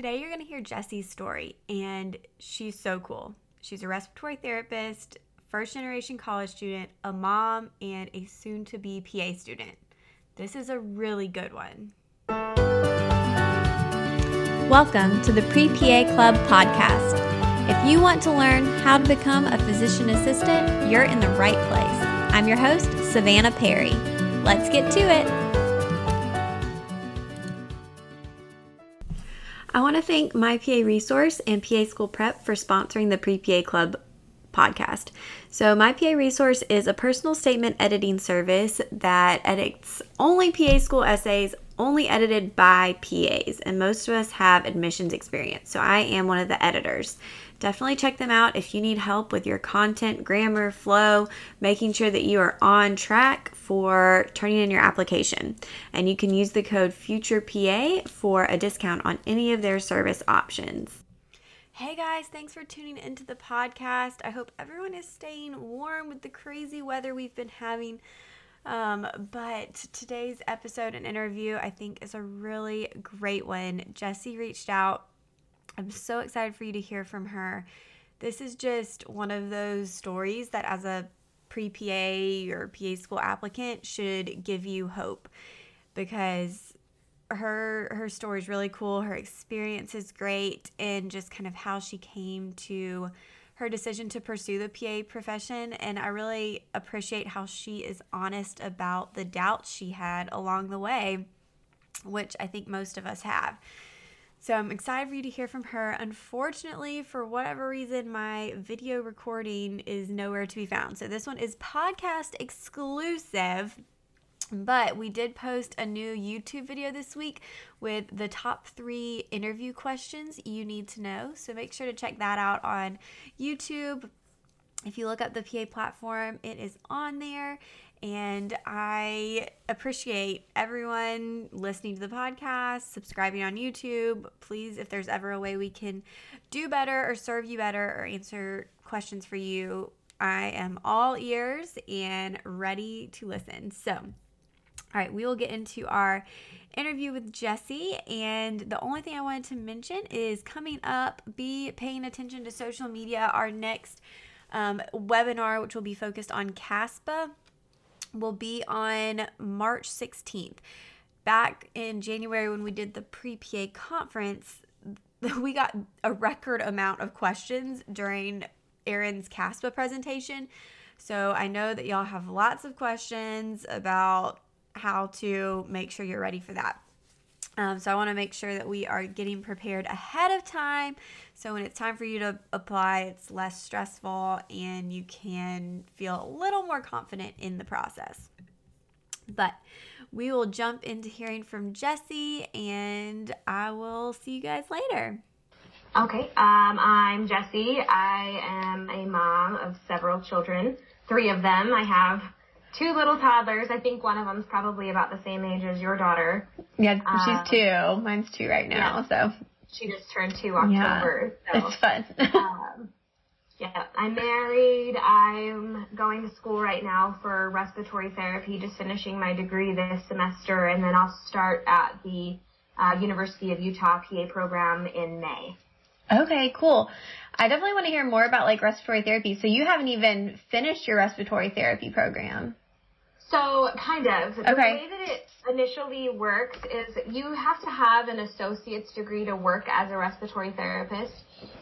Today, you're going to hear Jessie's story, and she's so cool. She's a respiratory therapist, first generation college student, a mom, and a soon to be PA student. This is a really good one. Welcome to the Pre PA Club podcast. If you want to learn how to become a physician assistant, you're in the right place. I'm your host, Savanna Perry. Let's get to it. I want to thank My PA Resource and PA School Prep for sponsoring the Pre PA Club podcast. So, My PA Resource is a personal statement editing service that edits only PA school essays, only edited by PAs, and most of us have admissions experience. So, I am one of the editors definitely check them out if you need help with your content, grammar, flow, making sure that you are on track for turning in your application. And you can use the code FUTUREPA for a discount on any of their service options. Hey guys, thanks for tuning into the podcast. I hope everyone is staying warm with the crazy weather we've been having. Um, but today's episode and interview, I think, is a really great one. Jessie reached out I'm so excited for you to hear from her. This is just one of those stories that, as a pre PA or PA school applicant, should give you hope because her her story is really cool. Her experience is great, and just kind of how she came to her decision to pursue the PA profession. And I really appreciate how she is honest about the doubts she had along the way, which I think most of us have. So I'm excited for you to hear from her. Unfortunately, for whatever reason, my video recording is nowhere to be found. So this one is podcast exclusive. But we did post a new YouTube video this week with the top three interview questions you need to know. So make sure to check that out on YouTube. If you look up the PA platform, it is on there. And I appreciate everyone listening to the podcast, subscribing on YouTube. Please, if there's ever a way we can do better or serve you better or answer questions for you, I am all ears and ready to listen. So, all right, we will get into our interview with Jessie. And the only thing I wanted to mention is coming up, be paying attention to social media. Our next um, webinar, which will be focused on CASPA will be on March 16th. Back in January, when we did the pre PA conference, we got a record amount of questions during Erin's CASPA presentation. So I know that y'all have lots of questions about how to make sure you're ready for that. Um, so I want to make sure that we are getting prepared ahead of time. So when it's time for you to apply, it's less stressful and you can feel a little more confident in the process. But we will jump into hearing from Jessie and I will see you guys later. Okay, um, I'm Jessie. I am a mom of several children, three of them. I have two little toddlers. I think one of them's probably about the same age as your daughter. Yeah, um, she's two. Mine's two right now, yeah. so. She just turned two October. Yeah, so. it's fun. um, yeah, I'm married. I'm going to school right now for respiratory therapy, just finishing my degree this semester, and then I'll start at the uh, University of Utah PA program in May. Okay, cool. I definitely want to hear more about like respiratory therapy. So you haven't even finished your respiratory therapy program. So, kind of. Okay. The way that it initially works is you have to have an associate's degree to work as a respiratory therapist.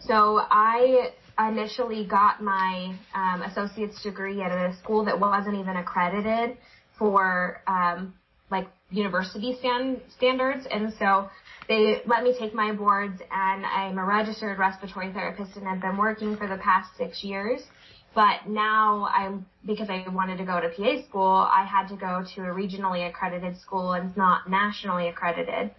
So, I initially got my um, associate's degree at a school that wasn't even accredited for um, like university stand- standards, and so they let me take my boards, and I'm a registered respiratory therapist, and I've been working for the past six years. But now I'm, because I wanted to go to PA school, I had to go to a regionally accredited school and it's not nationally accredited.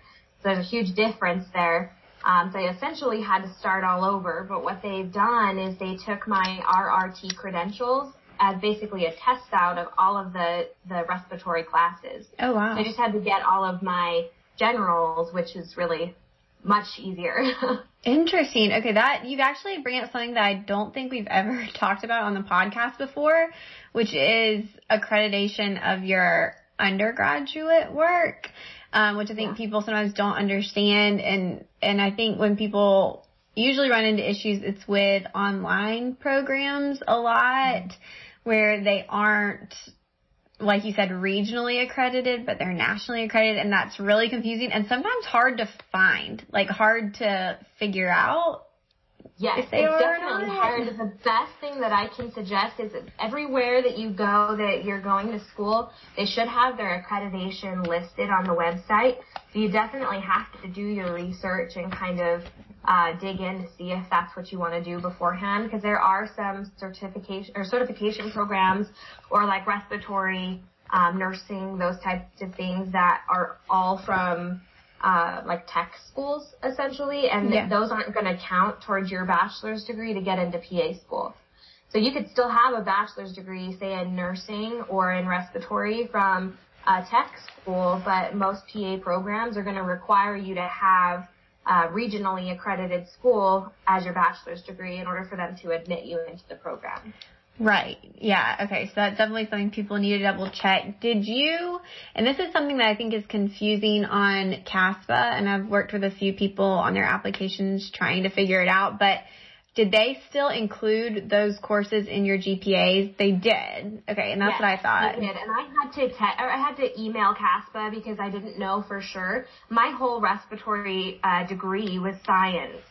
So there's a huge difference there. Um, so I essentially had to start all over. But what they've done is they took my RRT credentials as basically a test out of all of the, the respiratory classes. Oh wow. So I just had to get all of my generals, which is really much easier. Interesting. Okay, that you actually bring up something that I don't think we've ever talked about on the podcast before, which is accreditation of your undergraduate work. um, which I think yeah. people sometimes don't understand. And, and I think when people usually run into issues, it's with online programs a lot mm-hmm. where they aren't like you said, regionally accredited, but they're nationally accredited, and that's really confusing and sometimes hard to find, like hard to figure out. Yes, they it's definitely hard. The best thing that I can suggest is that everywhere that you go that you're going to school, they should have their accreditation listed on the website. So you definitely have to do your research and kind of uh, dig in to see if that's what you want to do beforehand because there are some certification or certification programs or like respiratory um, nursing, those types of things that are all from uh, like tech schools essentially, and yeah. those aren't going to count towards your bachelor's degree to get into PA school. So you could still have a bachelor's degree, say in nursing or in respiratory from a tech school, but most PA programs are going to require you to have a regionally accredited school as your bachelor's degree in order for them to admit you into the program. Right. Yeah. Okay. So that's definitely something people need to double check. Did you, and this is something that I think is confusing on CASPA, and I've worked with a few people on their applications trying to figure it out, but did they still include those courses in your GPAs? They did. Okay, and that's yes, what I thought. They did, and I had to te- I had to email CASPA because I didn't know for sure. My whole respiratory uh, degree was science.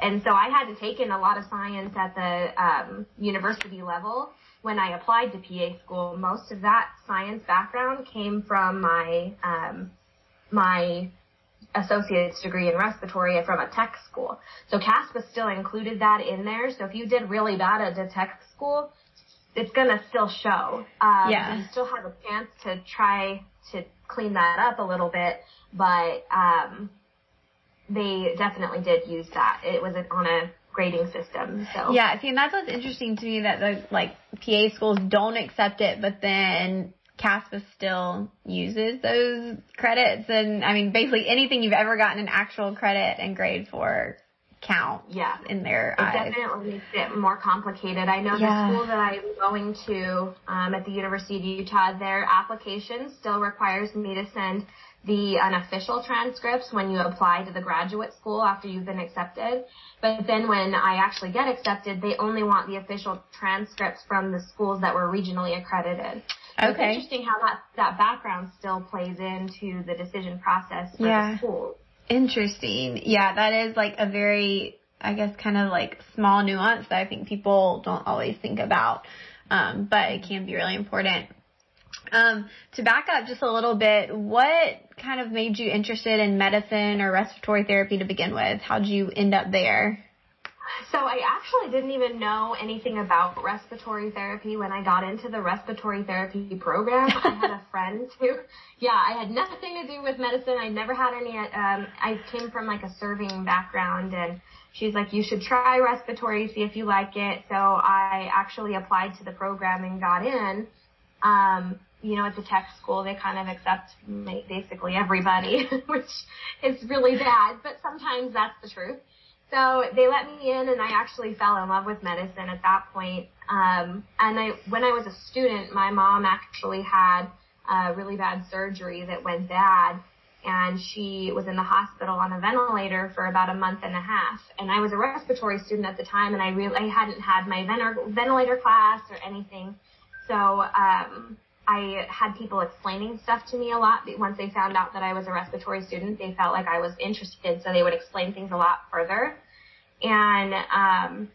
And so I had to take in a lot of science at the um, university level when I applied to PA school. Most of that science background came from my um, my associate's degree in respiratory from a tech school. So CASPA still included that in there. So if you did really bad at a tech school, it's gonna still show. Um, yeah. You still have a chance to try to clean that up a little bit, but um, they definitely did use that. It was on a grading system. So yeah, see, and that's what's interesting to me that the like PA schools don't accept it, but then CASPA still uses those credits, and I mean, basically anything you've ever gotten an actual credit and grade for count yeah. in their it eyes. definitely makes it more complicated. I know yeah. the school that I'm going to um, at the University of Utah, their application still requires me to send the unofficial transcripts when you apply to the graduate school after you've been accepted. But then when I actually get accepted, they only want the official transcripts from the schools that were regionally accredited. So okay. It's interesting how that, that background still plays into the decision process for yeah. the school. Interesting. Yeah, that is like a very, I guess, kind of like small nuance that I think people don't always think about. Um, but it can be really important. Um, to back up just a little bit, what kind of made you interested in medicine or respiratory therapy to begin with? How did you end up there? So I actually didn't even know anything about respiratory therapy when I got into the respiratory therapy program. I had a friend who, yeah, I had nothing to do with medicine. I never had any, um, I came from like a serving background and she's like, you should try respiratory, see if you like it. So I actually applied to the program and got in. Um, you know, at the tech school, they kind of accept basically everybody, which is really bad, but sometimes that's the truth. So they let me in and I actually fell in love with medicine at that point. Um, and I, when I was a student, my mom actually had a really bad surgery that went bad and she was in the hospital on a ventilator for about a month and a half. And I was a respiratory student at the time and I really, I hadn't had my ventilator class or anything. So, um, I had people explaining stuff to me a lot. Once they found out that I was a respiratory student, they felt like I was interested, so they would explain things a lot further. And um,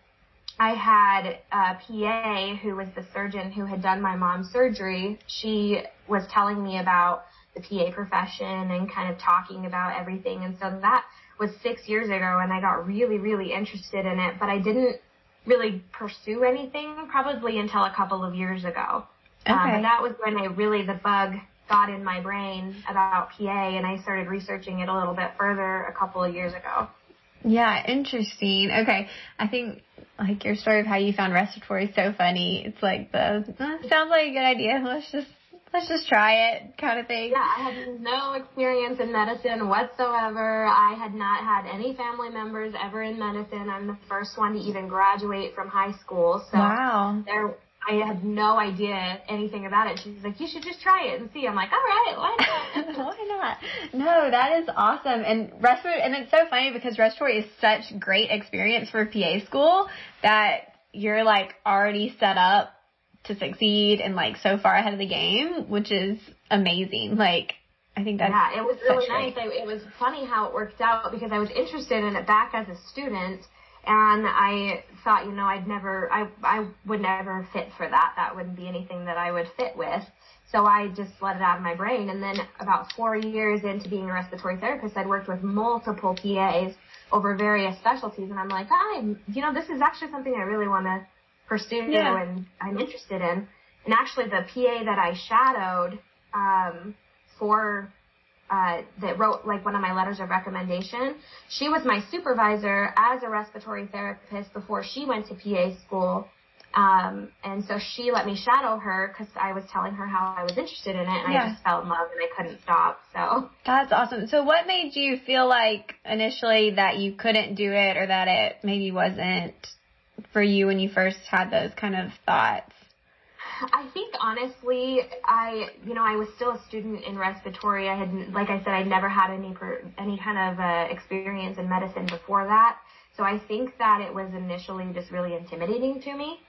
I had a PA who was the surgeon who had done my mom's surgery. She was telling me about the PA profession and kind of talking about everything. And so that was six years ago, and I got really, really interested in it, but I didn't really pursue anything probably until a couple of years ago. Okay. Um, and that was when I really, the bug got in my brain about PA and I started researching it a little bit further a couple of years ago. Yeah, interesting. Okay. I think like your story of how you found respiratory is so funny. It's like the uh, sounds like a good idea. Let's just let's just try it kind of thing. Yeah, I had no experience in medicine whatsoever. I had not had any family members ever in medicine. I'm the first one to even graduate from high school. So wow. there I had no idea anything about it. She's like, you should just try it and see. I'm like, all right, why not? why not? No, that is awesome. And respiratory, and it's so funny because respiratory is such great experience for PA school that you're like already set up to succeed and like so far ahead of the game, which is amazing. Like, I think that's yeah, it was really nice. I, it was funny how it worked out because I was interested in it back as a student and I thought, you know, I'd never, I, I would never fit for that. That wouldn't be anything that I would fit with. So I just let it out of my brain. And then about four years into being a respiratory therapist, I'd worked with multiple PAs over various specialties. And I'm like, I'm, you know, this is actually something I really want to pursue yeah. and I'm interested in. And actually the PA that I shadowed, um, for uh, that wrote like one of my letters of recommendation. She was my supervisor as a respiratory therapist before she went to PA school. Um, and so she let me shadow her because I was telling her how I was interested in it and yeah. I just fell in love and I couldn't stop. So that's awesome. So what made you feel like initially that you couldn't do it or that it maybe wasn't for you when you first had those kind of thoughts? I think honestly, I you know I was still a student in respiratory. I had, like I said, I'd never had any any kind of uh, experience in medicine before that. So I think that it was initially just really intimidating to me.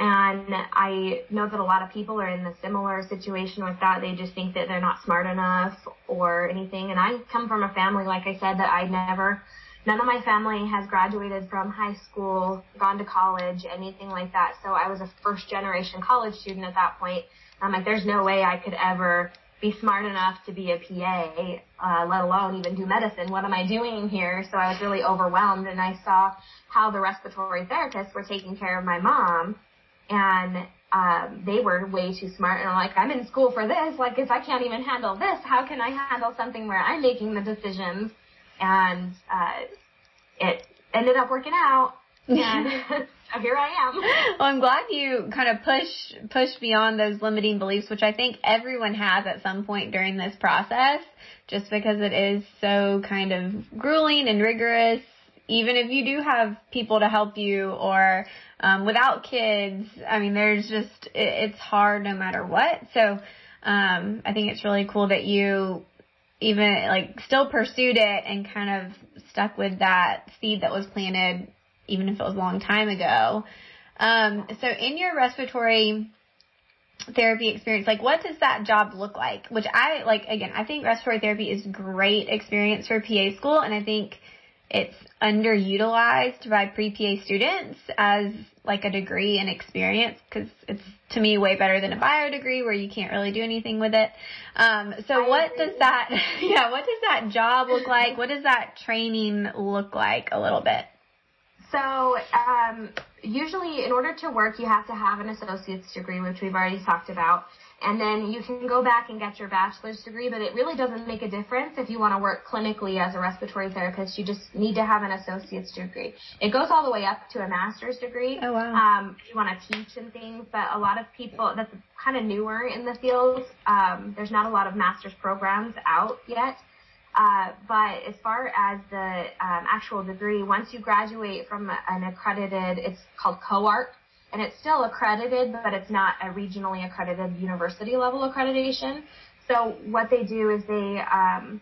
And I know that a lot of people are in a similar situation with that. They just think that they're not smart enough or anything. And I come from a family, like I said, that I never None of my family has graduated from high school, gone to college, anything like that. So I was a first generation college student at that point. I'm like, there's no way I could ever be smart enough to be a PA, uh, let alone even do medicine. What am I doing here? So I was really overwhelmed and I saw how the respiratory therapists were taking care of my mom and um, they were way too smart and I'm like, I'm in school for this. Like if I can't even handle this, how can I handle something where I'm making the decisions? And uh, it ended up working out. And so here I am. Well, I'm glad you kind of push push beyond those limiting beliefs, which I think everyone has at some point during this process, just because it is so kind of grueling and rigorous. Even if you do have people to help you, or um, without kids, I mean, there's just it, it's hard no matter what. So um, I think it's really cool that you even like still pursued it and kind of stuck with that seed that was planted, even if it was a long time ago. Um, so in your respiratory therapy experience, like what does that job look like? Which I like again, I think respiratory therapy is great experience for PA school and I think it's underutilized by pre-PA students as like a degree and experience because it's to me way better than a bio degree where you can't really do anything with it. Um, so I what does that, yeah, what does that job look like? What does that training look like a little bit? So, um, usually in order to work, you have to have an associate's degree, which we've already talked about. And then you can go back and get your bachelor's degree, but it really doesn't make a difference if you want to work clinically as a respiratory therapist. You just need to have an associate's degree. It goes all the way up to a master's degree. Oh, wow. Um, if you want to teach and things, but a lot of people, that's kind of newer in the field. Um, there's not a lot of master's programs out yet. Uh, but as far as the um, actual degree, once you graduate from an accredited, it's called CoARC, and it's still accredited, but it's not a regionally accredited university level accreditation. So what they do is they um,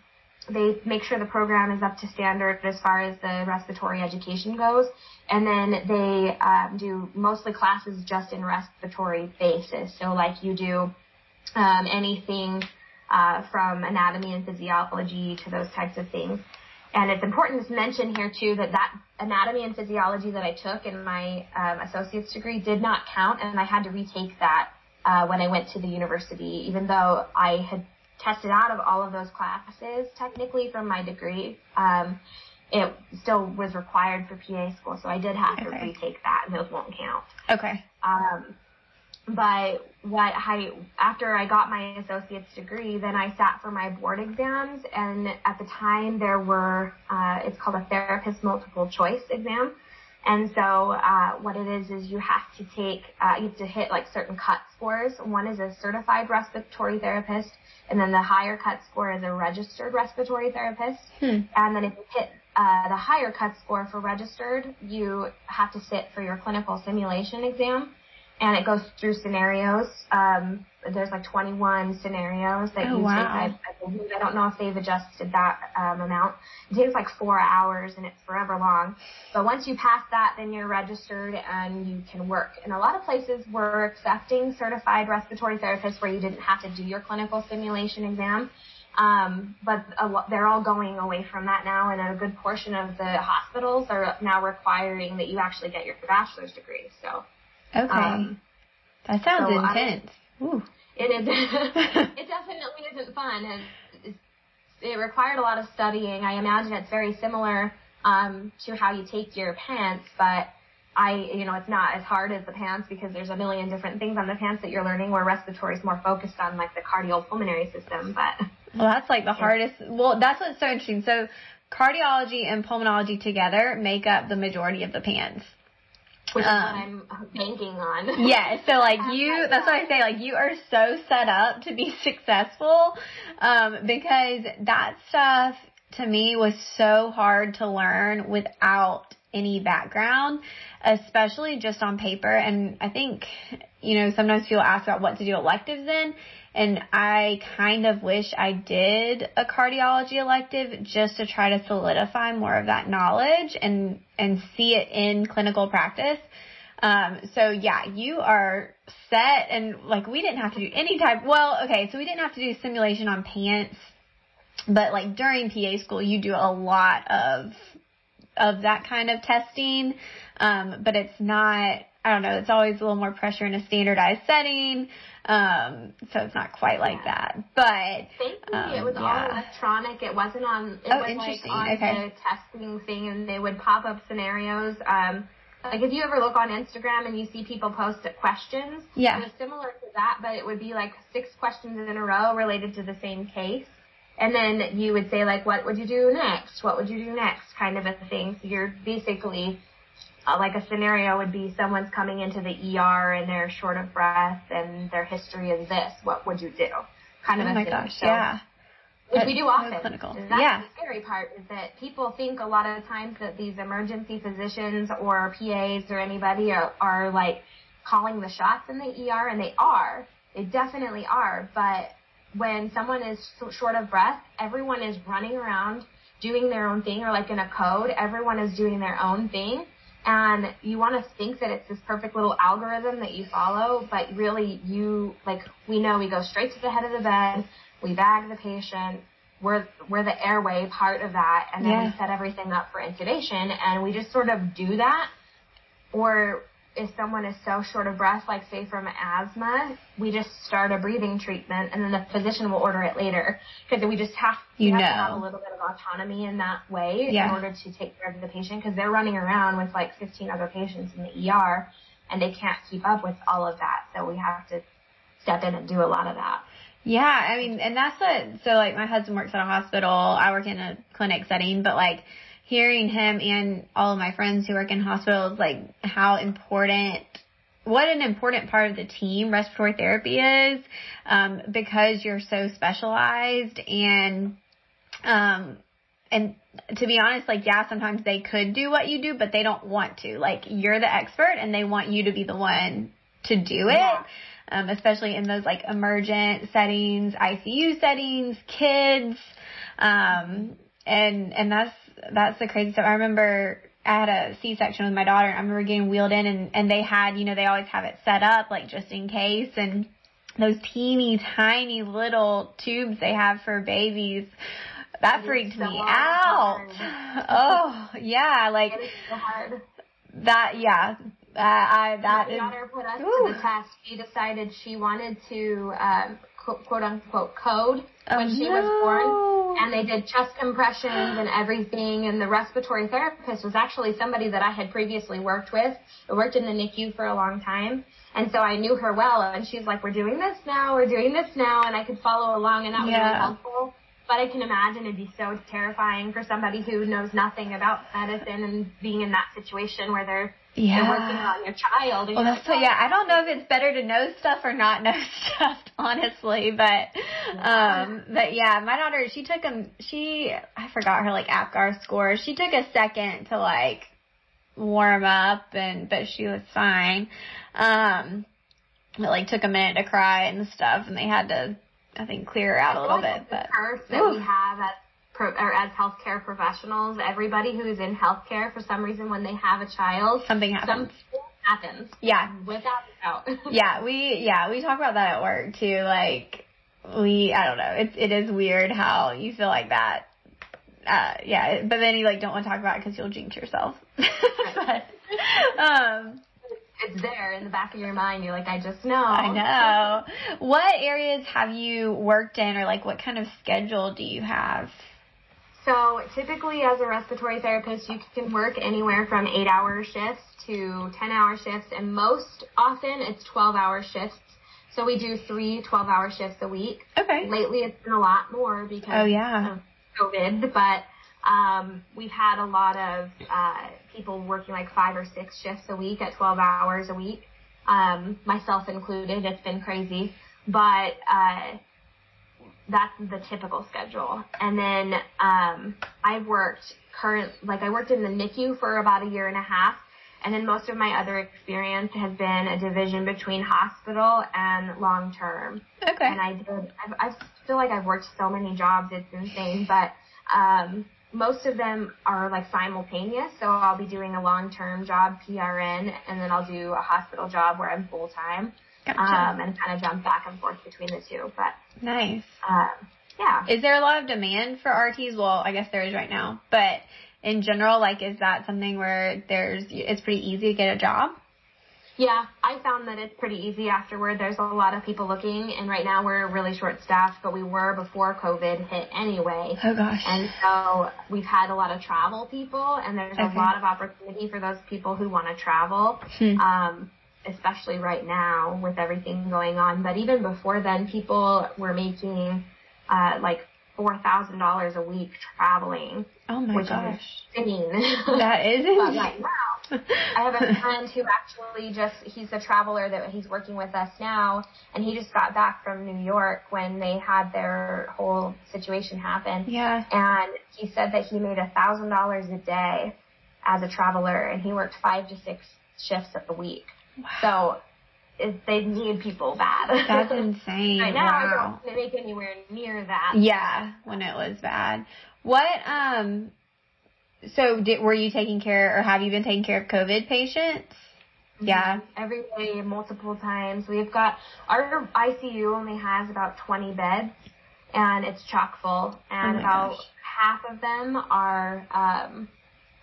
they make sure the program is up to standard as far as the respiratory education goes, and then they um, do mostly classes just in respiratory basis. So like you do um, anything uh, from anatomy and physiology to those types of things. And it's important to mention here too that that anatomy and physiology that I took in my um, associate's degree did not count, and I had to retake that uh, when I went to the university, even though I had tested out of all of those classes technically from my degree. Um, it still was required for PA school, so I did have to retake that, and those won't count. Okay. Um, but what I after I got my associate's degree, then I sat for my board exams, and at the time there were uh, it's called a therapist multiple choice exam, and so uh, what it is is you have to take uh, you have to hit like certain cut scores. One is a certified respiratory therapist, and then the higher cut score is a registered respiratory therapist, hmm. and then if you hit uh, the higher cut score for registered, you have to sit for your clinical simulation exam and it goes through scenarios. Um, there's like 21 scenarios that oh, you wow. take. I, I, believe, I don't know if they've adjusted that um, amount. It takes like four hours and it's forever long. But once you pass that, then you're registered and you can work. And a lot of places were accepting certified respiratory therapists where you didn't have to do your clinical simulation exam. Um, but a, they're all going away from that now, and a good portion of the hospitals are now requiring that you actually get your bachelor's degree. So, okay, um, that sounds so intense. I, it is. it definitely isn't fun, and it required a lot of studying. I imagine it's very similar um, to how you take your PANCE, but I, you know, it's not as hard as the PANCE because there's a million different things on the PANCE that you're learning where respiratory is more focused on like the cardiopulmonary system, but. Well, that's like the hardest. Well, that's what's so interesting. So cardiology and pulmonology together make up the majority of the PANCE. Which is um, what I'm banking on. yeah, so like you, that's what I say, like you are so set up to be successful, um, because that stuff to me was so hard to learn without any background, especially just on paper. And I think, you know, sometimes people ask about what to do electives in, and I kind of wish I did a cardiology elective just to try to solidify more of that knowledge and, and see it in clinical practice. Um, so yeah, you are set and like we didn't have to do any type, well, okay, so we didn't have to do simulation on PANCE, but like during PA school, you do a lot of of that kind of testing. Um, but it's not, I don't know, it's always a little more pressure in a standardized setting. Um, so it's not quite like that. But thankfully um, it was yeah. all electronic. It wasn't on it oh, was interesting. like on okay. the testing thing and they would pop up scenarios. Um like if you ever look on Instagram and you see people post questions, yeah. it was similar to that, but it would be like six questions in a row related to the same case. And then you would say like, what would you do next? What would you do next? Kind of a thing. So you're basically, uh, like a scenario would be someone's coming into the ER and they're short of breath and their history is this. What would you do? Kind of oh a my thing. gosh, so, yeah. Which we do often. Clinical. That's yeah. the scary part is that people think a lot of times that these emergency physicians or PAs or anybody are, are like calling the shots in the ER and they are. They definitely are, but when someone is short of breath, everyone is running around doing their own thing or like in a code, everyone is doing their own thing. And you want to think that it's this perfect little algorithm that you follow, but really you, like, we know we go straight to the head of the bed, we bag the patient, we're, we're the airway part of that, and then yeah. we set everything up for intubation, and we just sort of do that. Or if someone is so short of breath, like say from asthma, we just start a breathing treatment and then the physician will order it later because we just have, you have know. to have a little bit of autonomy in that way yeah. in order to take care of the patient because they're running around with like 15 other patients in the ER and they can't keep up with all of that. So we have to step in and do a lot of that. Yeah, I mean, and that's what, so like my husband works at a hospital, I work in a clinic setting, but like hearing him and all of my friends who work in hospitals, like how important, what an important part of the team respiratory therapy is, um, because you're so specialized and, um, and to be honest, like, yeah, sometimes they could do what you do, but they don't want to. Like, you're the expert and they want you to be the one to do it. Yeah. Um, especially in those like emergent settings, ICU settings, kids, um, and and that's that's the crazy stuff. I remember I had a C-section with my daughter. And I remember getting wheeled in, and and they had you know they always have it set up like just in case, and those teeny tiny little tubes they have for babies. That freaked so me out. oh yeah, like so that. Yeah, uh, I that my is. daughter put us Ooh. to the test. She decided she wanted to um, quote unquote code Oh, when she no. was born and they did chest compressions and everything and the respiratory therapist was actually somebody that I had previously worked with. I worked in the NICU for a long time and so I knew her well and she's like, we're doing this now, we're doing this now and I could follow along and that was Yeah. really helpful. But I can imagine it'd be so terrifying for somebody who knows nothing about medicine and being in that situation where they're, Yeah. they're working on your child. Well, that's like, what, yeah, I don't know if it's better to know stuff or not know stuff, honestly, but, um, but yeah, my daughter, she took a, she, I forgot her like APGAR score. She took a second to like warm up and but she was fine. Um it like took a minute to cry and stuff and they had to I think clear her out a little bit. But curse that we have as pro, or as healthcare professionals, everybody who's in healthcare for some reason when they have a child, something happens. Something happens. Yeah. Without a doubt. yeah, we yeah, we talk about that at work too. Like we I don't know. It's it is weird how you feel like that. Uh, yeah, but then you like don't want to talk about it because you'll jinx yourself. but, um, it's there in the back of your mind. You're like, I just know. I know. what areas have you worked in, or like what kind of schedule do you have? So typically, as a respiratory therapist, you can work anywhere from eight-hour shifts to ten-hour shifts, and most often it's twelve-hour shifts. So we do three 12-hour shifts a week. Okay. Lately, it's been a lot more because oh yeah of COVID, but um, we've had a lot of uh, people working like five or six shifts a week at 12 hours a week, um, myself included. It's been crazy, but uh, that's the typical schedule. And then um, I've worked current, like I worked in the NICU for about a year and a half. And then most of my other experience has been a division between hospital and long term. Okay. And I did, I've, I feel like I've worked so many jobs, it's insane. But um, most of them are like simultaneous. So I'll be doing a long-term job, PRN, and then I'll do a hospital job where I'm full-time. Gotcha. Um, and kind of jump back and forth between the two. But nice. Um, yeah. Is there a lot of demand for RTs? Well, I guess there is right now, but in general, like, is that something where there's it's pretty easy to get a job? Yeah, I found that it's pretty easy afterward. There's a lot of people looking, and right now we're really short staffed, but we were before COVID hit anyway. Oh gosh. And so we've had a lot of travel people, and there's Okay. a lot of opportunity for those people who want to travel, Hmm. um, especially right now with everything going on. But even before then, people were making uh, like four thousand dollars a week traveling, Oh my which gosh. is insane. That is But insane. right now, I have a friend who actually just, he's a traveler that he's working with us now, and he just got back from New York when they had their whole situation happen. Yeah. And he said that he made a thousand dollars a day as a traveler, and he worked five to six shifts a week. So it, they need people bad. That's insane. right now, wow. I don't make anywhere near that. Yeah, when it was bad. What um so did were you taking care or have you been taking care of COVID patients? Yeah. every day, multiple times. We've got our ICU only has about 20 beds, and it's chock full, and Oh about gosh. half of them are um,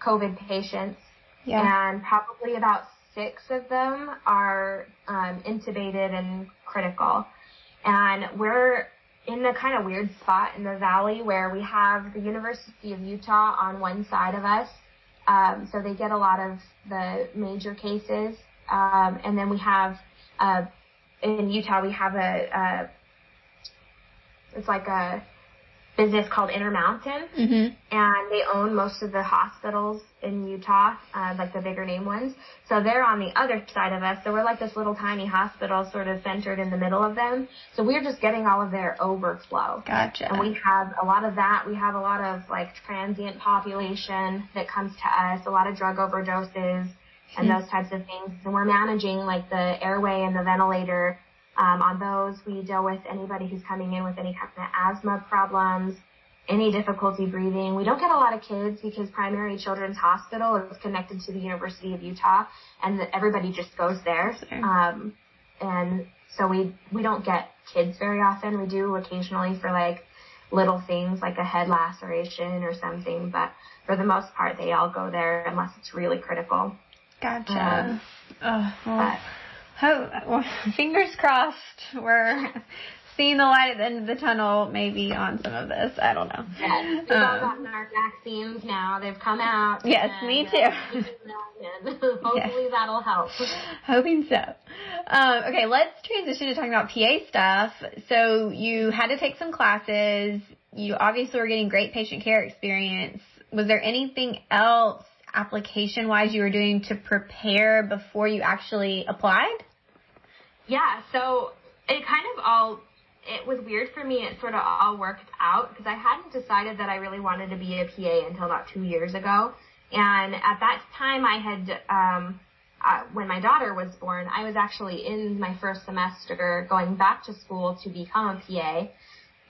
COVID patients, Yeah. and probably about six of them are um, intubated and critical. And we're in the kind of weird spot in the valley where we have the University of Utah on one side of us. Um, so they get a lot of the major cases. Um, and then we have, uh, in Utah, we have a, uh, it's like a business called Intermountain Mhm. and they own most of the hospitals in Utah, uh, like the bigger name ones. So they're on the other side of us. So we're like this little tiny hospital sort of centered in the middle of them. So we're just getting all of their overflow. Gotcha. And we have a lot of that. We have a lot of like transient population that comes to us, a lot of drug overdoses and those types of things. And we're managing like the airway and the ventilator um, on those. We deal with anybody who's coming in with any kind of asthma problems, any difficulty breathing. We don't get a lot of kids because Primary Children's Hospital is connected to the University of Utah, and that everybody just goes there. Sure. Um, and so we we don't get kids very often. We do occasionally for like little things like a head laceration or something, but for the most part, they all go there unless it's really critical. Gotcha. Um, oh, well, But well, fingers crossed we're seeing the light at the end of the tunnel maybe on some of this. I don't know. Yes, we've all Um, gotten our vaccines now. They've come out. Yes, and, me uh, too. and hopefully that'll help. Hoping so. Um, okay, let's transition to talking about PA stuff. So you had to take some classes. You obviously were getting great patient care experience. Was there anything else application wise you were doing to prepare before you actually applied? Yeah, so it kind of all, it was weird for me. It sort of all worked out because I hadn't decided that I really wanted to be a PA until about two years ago. And at that time, I had, um, uh, when my daughter was born, I was actually in my first semester going back to school to become a PA.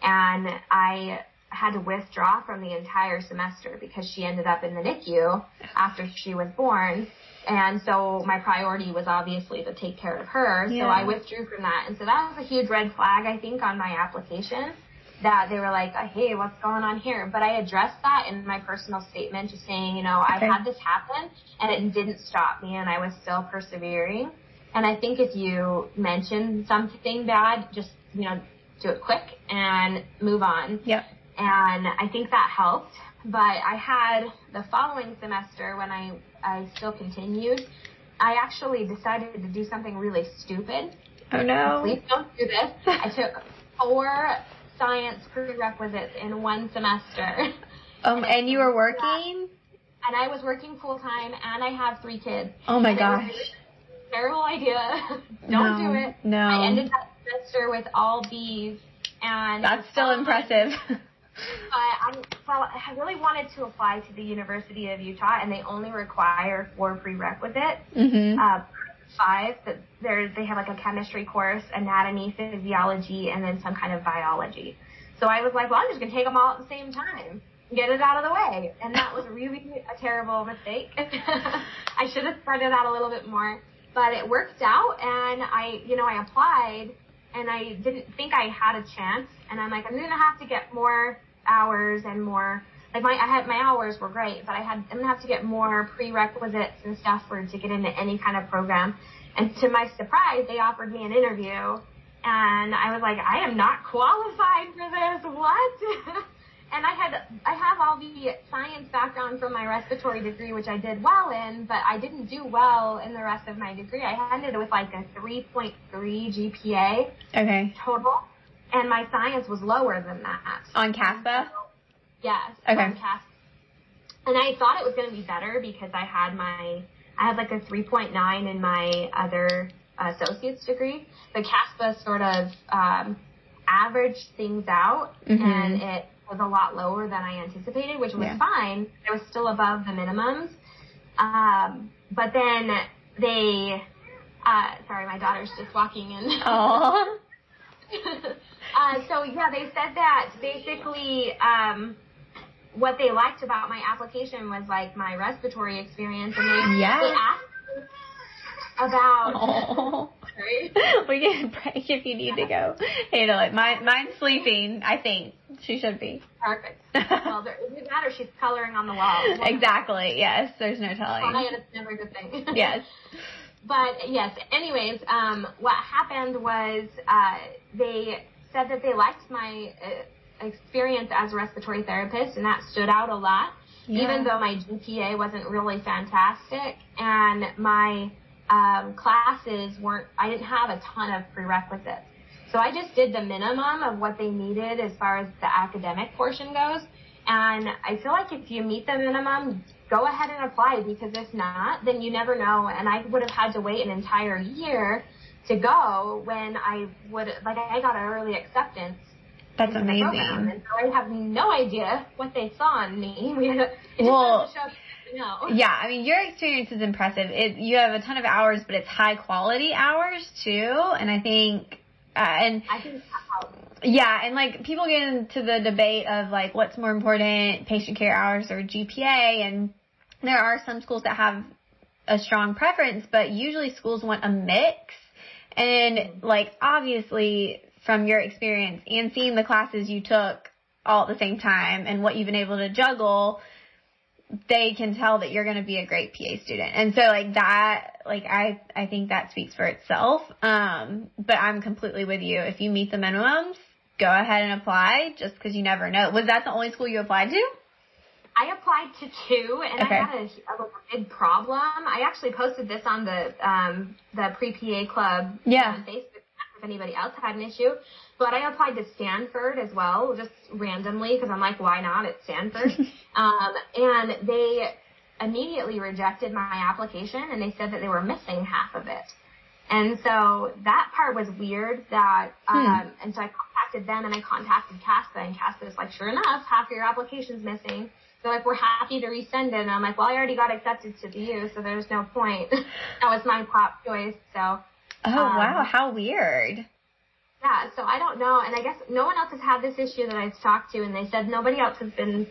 And I had to withdraw from the entire semester because she ended up in the NICU after she was born. And so my priority was obviously to take care of her. Yeah. So I withdrew from that. And so that was a huge red flag, I think, on my application that they were like, hey, what's going on here? But I addressed that in my personal statement, just saying, you know, Okay. I've had this happen and it didn't stop me and I was still persevering. And I think if you mention something bad, just, you know, do it quick and move on. Yep. And I think that helped. But I had the following semester when I, I still continued, I actually decided to do something really stupid. Oh no. Please don't do this. I took four science prerequisites in one semester. Um, and you were working? And I was working full time and I have three kids. Oh my And it was gosh. Terrible idea. Don't No, do it. no. I ended that semester with all B's and That's still impressive. But I'm, well, I really wanted to apply to the University of Utah, and they only require four prerequisites. mhm. Uh, five that they have like a chemistry course, anatomy, physiology, and then some kind of biology. So I was like, well, I'm just gonna take them all at the same time, get it out of the way, and that was really a terrible mistake. I should have spread it out a little bit more, but it worked out, and I, you know, I applied, and I didn't think I had a chance, and I'm like, I'm gonna have to get more hours and more. Like my, I had my hours were great, but I had I'm gonna have to get more prerequisites and stuff for to get into any kind of program. And to my surprise, they offered me an interview, and I was like, I am not qualified for this. What? and I had I have all the science background from my respiratory degree, which I did well in, but I didn't do well in the rest of my degree. I ended with like a 3.3 GPA Okay. total, and my science was lower than that. On CASPA? Yes. Okay. on CAS. And I thought it was going to be better because I had my, I had like a 3.9 in my other associate's degree. But CASPA sort of um, averaged things out, Mhm. and it was a lot lower than I anticipated, which was Yeah. fine. It was still above the minimums. Um, but then they, uh, sorry, my daughter's just walking in. Oh. uh, so yeah, they said that basically um, what they liked about my application was like my respiratory experience, and they, Yeah. they asked about. Oh. We can break if you need to go. Handle it. Mine, mine's sleeping, I think. She should be. Perfect. Well, there, it doesn't matter. She's coloring on the wall. exactly. Yes. There's no telling. Quiet, it's never a good thing. Yes. But yes, anyways, um, what happened was uh, they said that they liked my uh, experience as a respiratory therapist, and that stood out a lot. Yeah. Even though my GPA wasn't really fantastic, and my um, classes weren't, I didn't have a ton of prerequisites. So I just did the minimum of what they needed as far as the academic portion goes. And I feel like if you meet the minimum, go ahead and apply because if not, then you never know. And I would have had to wait an entire year to go when I would, like I got an early acceptance. That's into the program. amazing. And so I have no idea what they saw in me. We had a it just Well, doesn't show up, you know. Yeah, I mean, your experience is impressive. It, you have a ton of hours, but it's high quality hours too. And I think, uh, and I think. Yeah, and like people get into the debate of like what's more important, patient care hours or GPA, and there are some schools that have a strong preference, but usually schools want a mix. And like obviously from your experience and seeing the classes you took all at the same time and what you've been able to juggle, they can tell that you're going to be a great PA student. And so like that, like I, I think that speaks for itself. Um, but I'm completely with you. If you meet the minimums, go ahead and apply just cause you never know. Was that the only school you applied to? I applied to two, and Okay. I had a, a big problem. I actually posted this on the um, the pre PA club Yeah. on Facebook anybody else had an issue. But I applied to Stanford as well, just randomly because I'm like, why not? It's Stanford. um, and they immediately rejected my application, and they said that they were missing half of it. And so that part was weird that, um, and so I contacted them and I contacted CASPA and CASPA was like, sure enough, half of your application's missing. they're like, we're happy to resend it. And I'm like, well, I already got accepted to the U, so there's no point. that was my top choice. So. Oh um, wow, how weird. Yeah, so I don't know, and I guess no one else has had this issue that I've talked to, and they said nobody else has been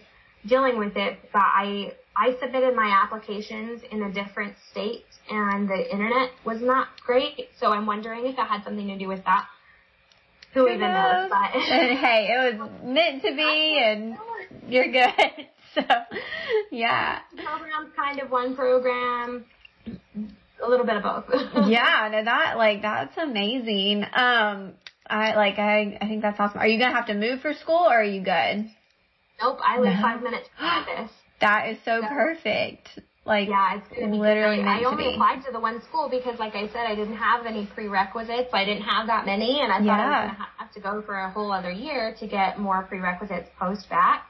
dealing with it. But I I submitted my applications in a different state, and the internet was not great. So I'm wondering if that had something to do with that. Who, Who even knows? knows? But and hey, it was meant to be, and you're good. so, yeah. Program's kind of one program, a little bit of both. yeah, no, that like that's amazing. Um, I like I I think that's awesome. Are you gonna have to move for school or are you good? Nope, I live no. five minutes from this. That is so, so perfect. Like yeah, it's gonna be literally I, I only applied to the one school because, like I said, I didn't have any prerequisites. I didn't have that many, and I thought yeah. I was gonna have to go for a whole other year to get more prerequisites post-bacc.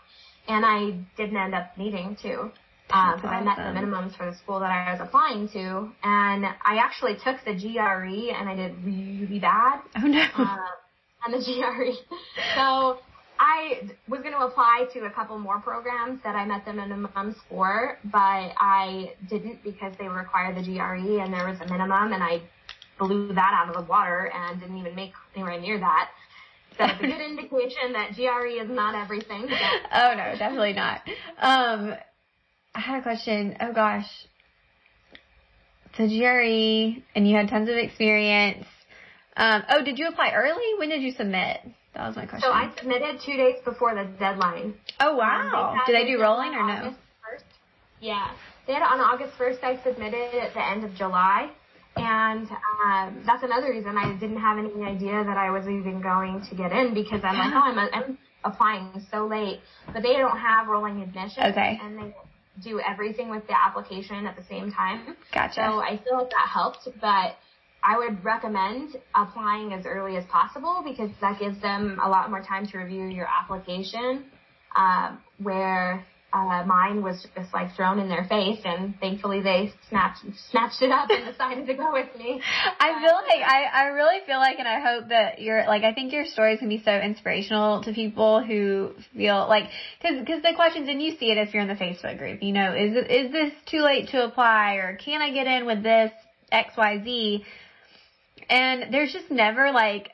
and I didn't end up needing to because awesome. I met the minimums for the school that I was applying to, and I actually took the GRE and I did really bad. Oh no! Uh, on the GRE, so I was going to apply to a couple more programs that I met the minimums for, but I didn't because they required the GRE and there was a minimum, and I blew that out of the water and didn't even make anywhere near that. That's a good indication that GRE is not everything. oh no, definitely not. Um, I had a question. Oh gosh. So Jerry, and you had tons of experience. Um, oh, did you apply early? When did you submit? That was my question. So I submitted two days before the deadline. Oh wow! Um, did they do rolling or no? 1st. Yeah, they had on August first. I submitted at the end of July. And um, that's another reason I didn't have any idea that I was even going to get in because I'm like, oh, I'm, I'm applying so late. But they don't have rolling admission. Okay. And they do everything with the application at the same time. Gotcha. So I feel like that helped, but I would recommend applying as early as possible because that gives them a lot more time to review your application. Um, where uh, mine was just like thrown in their face, and thankfully they snatched snatched it up and decided to go with me. I feel like I I really feel like, and I hope that you're like I think your stories can be so inspirational to people who feel like because because the questions and you see it if you're in the Facebook group, you know, is is this too late to apply or can I get in with this X Y Z, and there's just never like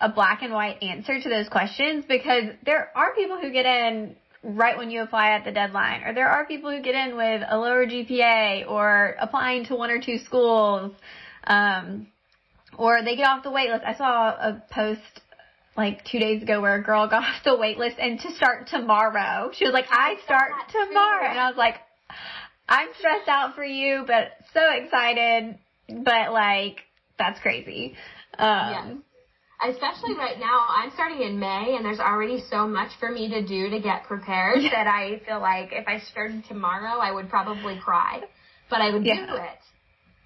a black and white answer to those questions because there are people who get in right when you apply at the deadline. Or there are people who get in with a lower GPA or applying to one or two schools. Um, or they get off the wait list. I saw a post like two days ago where a girl got off the wait list and to start tomorrow. She was like, I start tomorrow. And I was like, I'm stressed out for you, but so excited. But like, that's crazy. Um, especially right now, I'm starting in May and there's already so much for me to do to get prepared yeah. that I feel like if I started tomorrow, I would probably cry. But I would yeah. do it.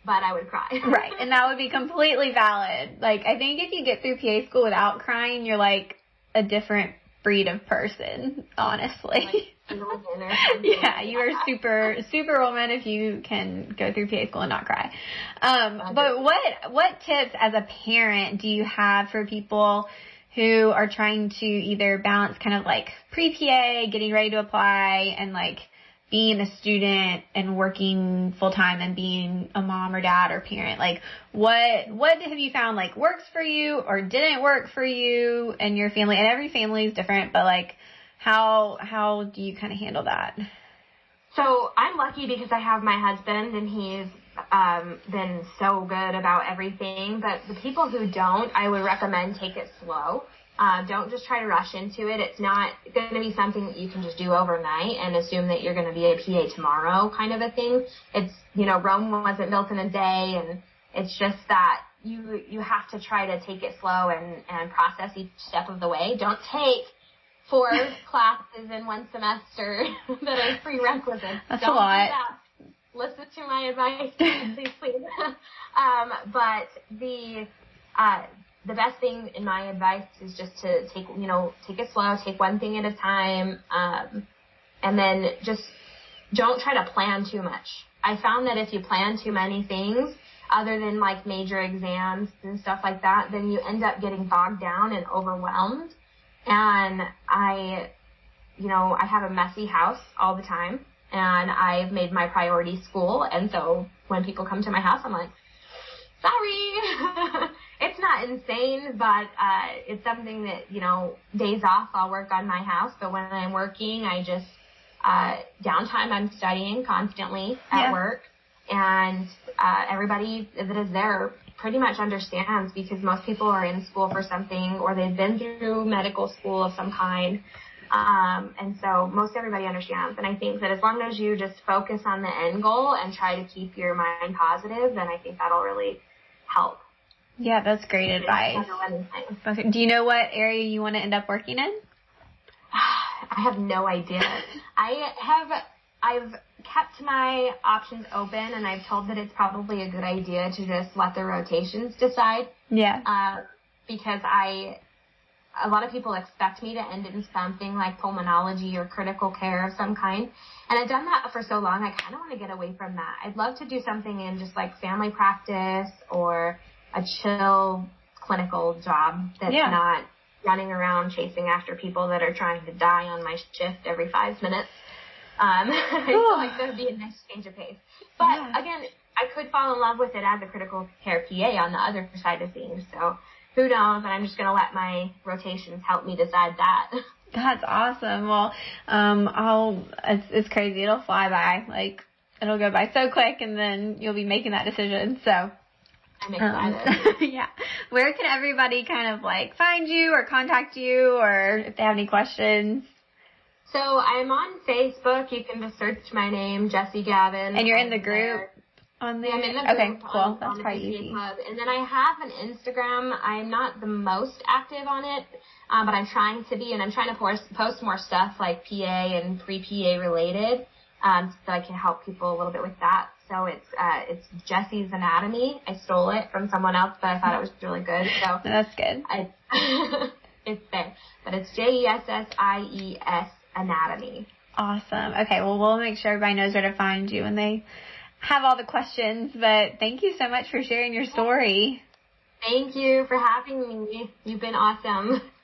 But I would cry. right. And that would be completely valid. Like, I think if you get through PA school without crying, you're like a different breed of person, honestly. Like, yeah, you are super super woman if you can go through PA school and not cry. Um, but what what tips as a parent do you have for people who are trying to either balance kind of like pre PA, getting ready to apply, and like being a student and working full time and being a mom or dad or parent? Like what what have you found like works for you or didn't work for you and your family? And every family is different but like how how do you kind of handle that so i'm lucky because i have my husband and he's um, been so good about everything but the people who don't i would recommend take it slow uh, don't just try to rush into it. It's not going to be something that you can just do overnight and assume that you're going to be a PA tomorrow kind of a thing. It's, you know, Rome wasn't built in a day and it's just that you, you have to try to take it slow and, and process each step of the way. Don't take four classes in one semester that are prerequisites. That's Don't a lot. Do that. Listen to my advice, please, please. um, but the, uh, the best thing in my advice is just to take, you know, take it slow, take one thing at a time, um, and then just don't try to plan too much. I found that if you plan too many things, other than like major exams and stuff like that, then you end up getting bogged down and overwhelmed. And I, you know, I have a messy house all the time and I've made my priority school. And so when people come to my house, I'm like, sorry. it's not insane, but uh, it's something that, you know, days off I'll work on my house. But when I'm working, I just, uh, downtime, I'm studying constantly at Yeah. work. And uh, everybody that is there pretty much understands because most people are in school for something or they've been through medical school of some kind. Um, and so most everybody understands. And I think that as long as you just focus on the end goal and try to keep your mind positive, then I think that'll really help. Yeah, that's great advice. Okay. Do you know what area you want to end up working in? I have no idea. I have I've kept my options open and I've told that it's probably a good idea to just let the rotations decide. Yeah. Uh, because I a lot of people expect me to end in something like pulmonology or critical care of some kind. And I've done that for so long, I kind of want to get away from that. I'd love to do something in just like family practice or a chill clinical job that's Yeah. not running around chasing after people that are trying to die on my shift every five minutes. Um, I feel like that would be a nice change of pace. But Yeah. again, I could fall in love with it as a critical care PA on the other side of things. So who knows? And I'm just going to let my rotations help me decide that. That's awesome. Well, um, I'll, it's, it's crazy. It'll fly by. Like, it'll go by so quick and then you'll be making that decision. So, I'm um, excited. yeah. Where can everybody kind of like find you or contact you or if they have any questions? So I'm on Facebook. You can just search my name, Jessie Gavin. And you're in the group there. on there? Yeah, I'm in the okay, cool. on, That's on probably PTA easy. Club. And then I have an Instagram. I'm not the most active on it, um, but I'm trying to be, and I'm trying to post, post more stuff like PA and pre-PA related, um, so I can help people a little bit with that. So it's uh, it's Jessie's Anatomy. I stole it from someone else, but I thought it was really good. So That's good. I, it's there, but it's J E S S I E S Anatomy. Awesome. Okay, well, we'll make sure everybody knows where to find you when they have all the questions. But thank you so much for sharing your story. Thank you for having me. You've been awesome.